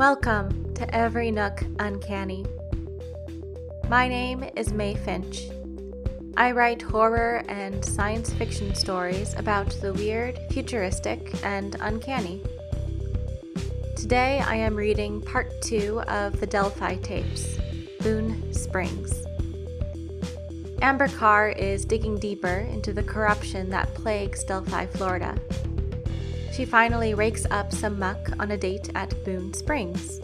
Welcome to Every Nook Uncanny. My name is May Finch. I write horror and science fiction stories about the weird, futuristic, and uncanny. Today I am reading part two of the Delphi tapes Boone Springs. Amber Carr is digging deeper into the corruption that plagues Delphi, Florida. She finally rakes up some muck on a date at Boone Springs.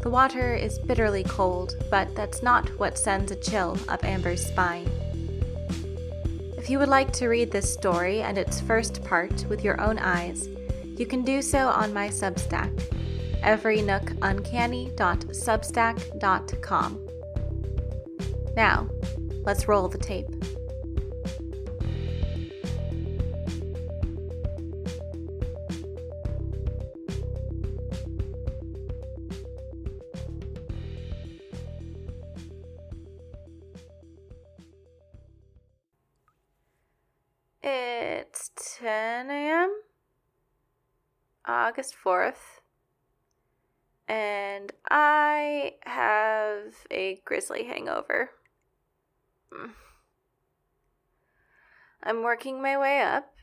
The water is bitterly cold, but that's not what sends a chill up Amber's spine. If you would like to read this story and its first part with your own eyes, you can do so on my Substack, everynookuncanny.substack.com. Now, let's roll the tape. It's 10 a.m. August 4th. And I have a grizzly hangover. Mm. I'm working my way up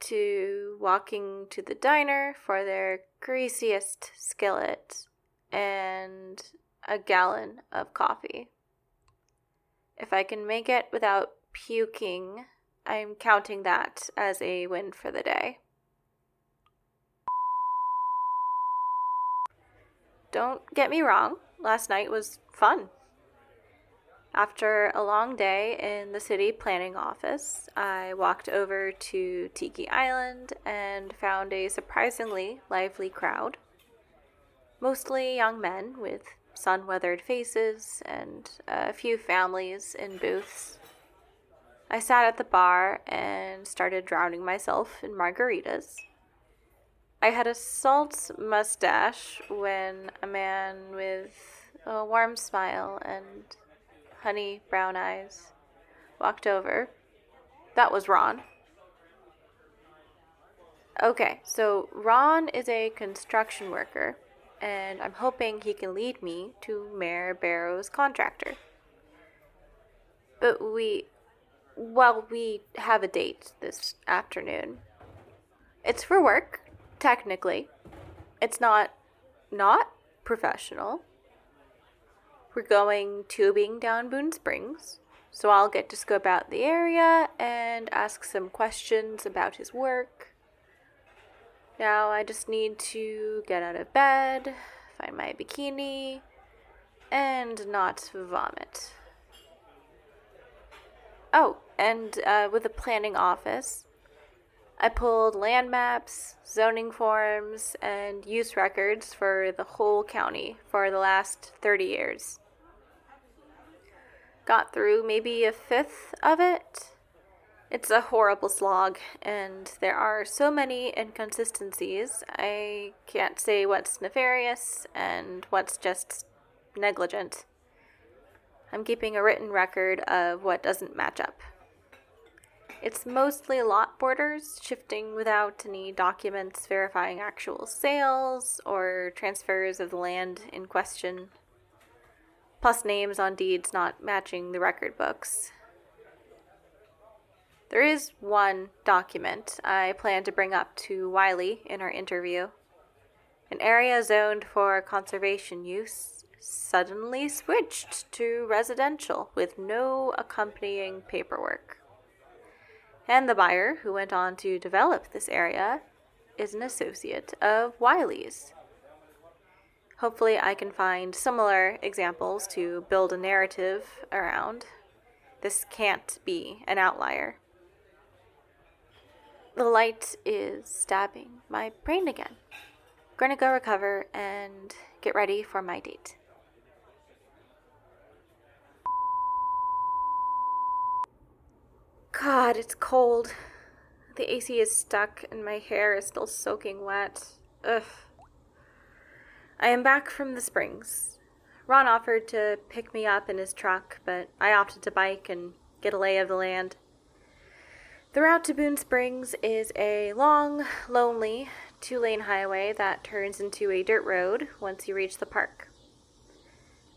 to walking to the diner for their greasiest skillet and a gallon of coffee. If I can make it without puking, I'm counting that as a win for the day. Don't get me wrong, last night was fun. After a long day in the city planning office, I walked over to Tiki Island and found a surprisingly lively crowd. Mostly young men with sun weathered faces and a few families in booths. I sat at the bar and started drowning myself in margaritas. I had a salt mustache when a man with a warm smile and honey brown eyes walked over. That was Ron. Okay, so Ron is a construction worker, and I'm hoping he can lead me to Mayor Barrow's contractor. But we, well, we have a date this afternoon. It's for work, technically. It's not not professional. We're going tubing down Boone Springs, so I'll get to scope out the area and ask some questions about his work. Now I just need to get out of bed, find my bikini, and not vomit. Oh, and uh, with the planning office, I pulled land maps, zoning forms, and use records for the whole county for the last 30 years. Got through maybe a fifth of it. It's a horrible slog, and there are so many inconsistencies. I can't say what's nefarious and what's just negligent. I'm keeping a written record of what doesn't match up. It's mostly lot borders, shifting without any documents verifying actual sales or transfers of the land in question, plus names on deeds not matching the record books. There is one document I plan to bring up to Wiley in our interview. An area zoned for conservation use suddenly switched to residential with no accompanying paperwork. And the buyer, who went on to develop this area, is an associate of Wiley's. Hopefully, I can find similar examples to build a narrative around. This can't be an outlier. The light is stabbing my brain again. Gonna go recover and get ready for my date. God, it's cold. The AC is stuck and my hair is still soaking wet. Ugh. I am back from the springs. Ron offered to pick me up in his truck, but I opted to bike and get a lay of the land. The route to Boone Springs is a long, lonely two lane highway that turns into a dirt road once you reach the park.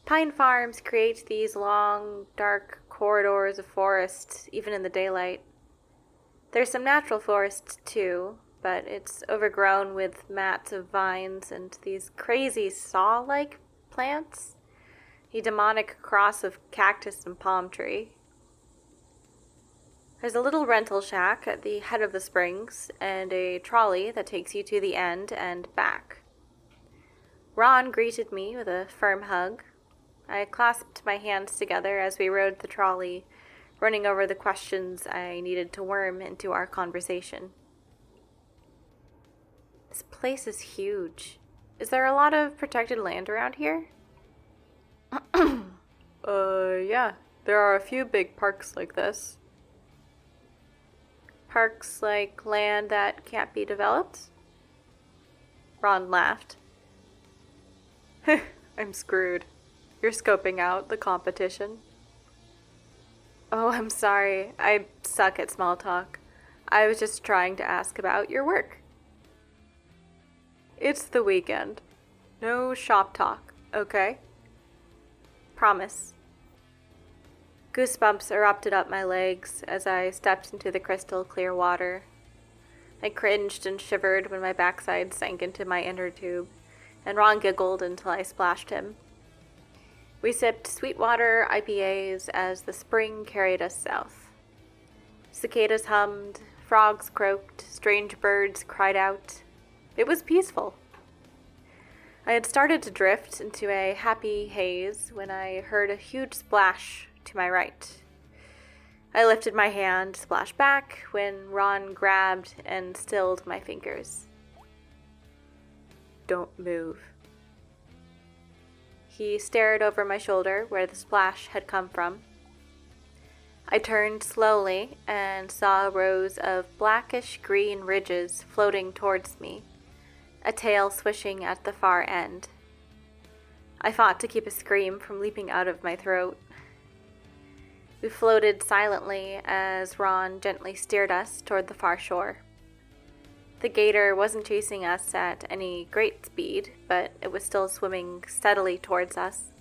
Pine farms create these long, dark corridors of forest, even in the daylight. There's some natural forest too, but it's overgrown with mats of vines and these crazy saw like plants. A demonic cross of cactus and palm tree. There's a little rental shack at the head of the springs and a trolley that takes you to the end and back. Ron greeted me with a firm hug. I clasped my hands together as we rode the trolley, running over the questions I needed to worm into our conversation. This place is huge. Is there a lot of protected land around here? uh, yeah. There are a few big parks like this. Parks like land that can't be developed? Ron laughed. I'm screwed. You're scoping out the competition. Oh, I'm sorry. I suck at small talk. I was just trying to ask about your work. It's the weekend. No shop talk, okay? Promise. Goosebumps erupted up my legs as I stepped into the crystal clear water. I cringed and shivered when my backside sank into my inner tube, and Ron giggled until I splashed him. We sipped Sweetwater IPAs as the spring carried us south. Cicadas hummed, frogs croaked, strange birds cried out. It was peaceful. I had started to drift into a happy haze when I heard a huge splash to my right. I lifted my hand, splashed back, when Ron grabbed and stilled my fingers. Don't move. He stared over my shoulder where the splash had come from. I turned slowly and saw rows of blackish green ridges floating towards me a tail swishing at the far end. I fought to keep a scream from leaping out of my throat. We floated silently as Ron gently steered us toward the far shore. The gator wasn't chasing us at any great speed, but it was still swimming steadily towards us.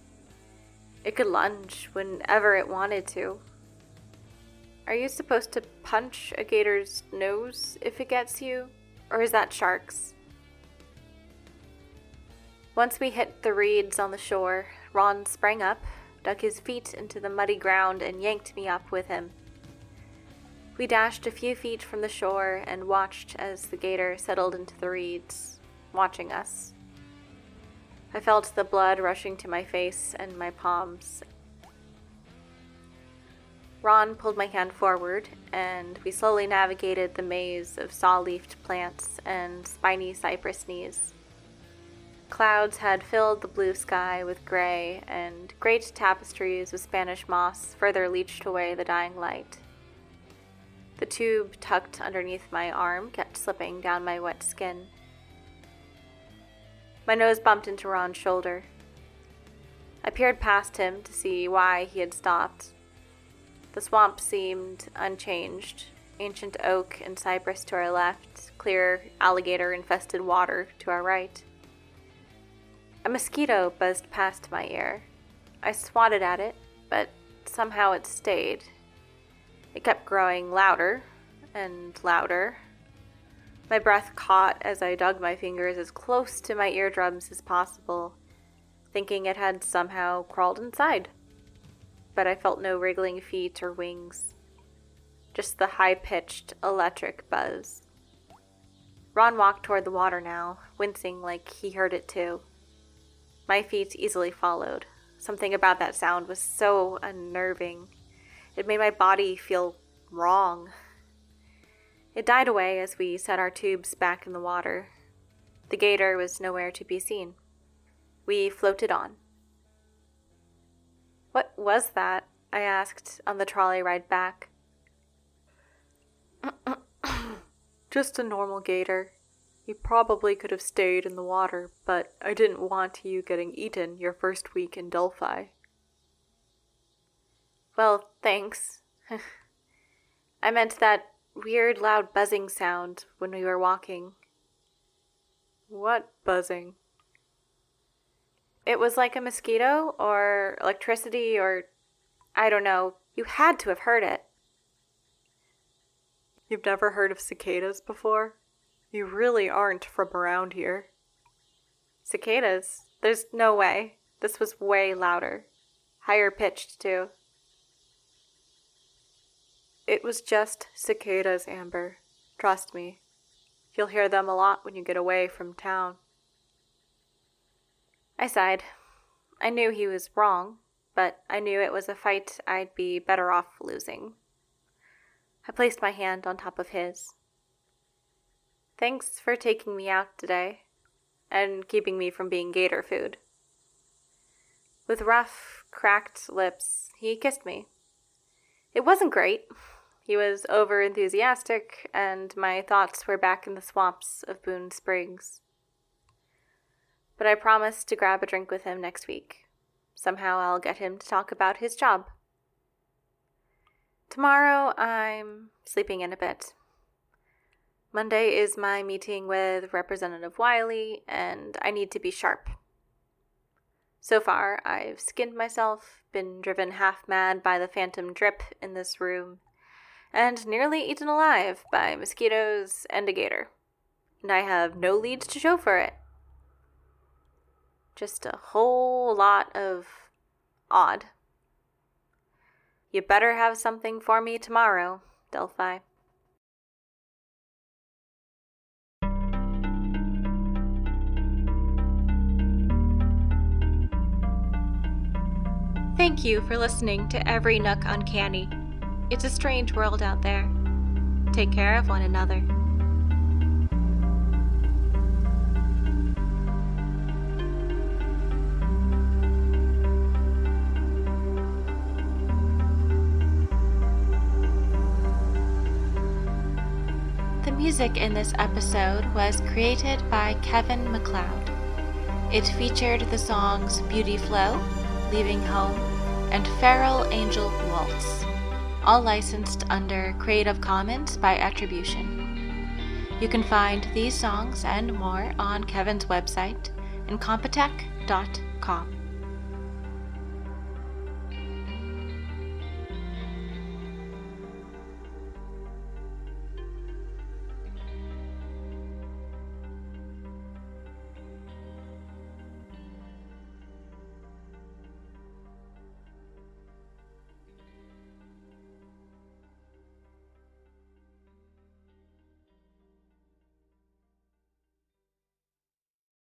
It could lunge whenever it wanted to. Are you supposed to punch a gator's nose if it gets you? Or is that sharks? Once we hit the reeds on the shore, Ron sprang up, dug his feet into the muddy ground, and yanked me up with him. We dashed a few feet from the shore and watched as the gator settled into the reeds, watching us. I felt the blood rushing to my face and my palms. Ron pulled my hand forward, and we slowly navigated the maze of saw leafed plants and spiny cypress knees. Clouds had filled the blue sky with gray, and great tapestries of Spanish moss further leached away the dying light. The tube tucked underneath my arm kept slipping down my wet skin. My nose bumped into Ron's shoulder. I peered past him to see why he had stopped. The swamp seemed unchanged ancient oak and cypress to our left, clear alligator infested water to our right. A mosquito buzzed past my ear. I swatted at it, but somehow it stayed. It kept growing louder and louder. My breath caught as I dug my fingers as close to my eardrums as possible, thinking it had somehow crawled inside. But I felt no wriggling feet or wings, just the high pitched electric buzz. Ron walked toward the water now, wincing like he heard it too. My feet easily followed. Something about that sound was so unnerving. It made my body feel wrong. It died away as we set our tubes back in the water. The gator was nowhere to be seen. We floated on. What was that? I asked on the trolley ride back. Just a normal gator, you probably could have stayed in the water, but I didn't want you getting eaten your first week in Delphi. Well, thanks. I meant that weird loud buzzing sound when we were walking. What buzzing? It was like a mosquito or electricity or I don't know. You had to have heard it. You've never heard of cicadas before? You really aren't from around here. Cicadas? There's no way. This was way louder. Higher pitched, too. It was just cicadas, Amber. Trust me. You'll hear them a lot when you get away from town. I sighed. I knew he was wrong, but I knew it was a fight I'd be better off losing. I placed my hand on top of his. Thanks for taking me out today and keeping me from being gator food. With rough, cracked lips, he kissed me. It wasn't great. He was over enthusiastic, and my thoughts were back in the swamps of Boone Springs. But I promised to grab a drink with him next week. Somehow I'll get him to talk about his job. Tomorrow I'm sleeping in a bit. Monday is my meeting with Representative Wiley, and I need to be sharp. So far, I've skinned myself, been driven half mad by the phantom drip in this room, and nearly eaten alive by mosquitoes and a gator. And I have no leads to show for it. Just a whole lot of odd. You better have something for me tomorrow, Delphi. Thank you for listening to Every Nook Uncanny. It's a strange world out there. Take care of one another. The music in this episode was created by Kevin MacLeod. It featured the songs Beauty Flow, Leaving Home, and Feral Angel Waltz, all licensed under Creative Commons by Attribution. You can find these songs and more on Kevin's website, incompetech.com.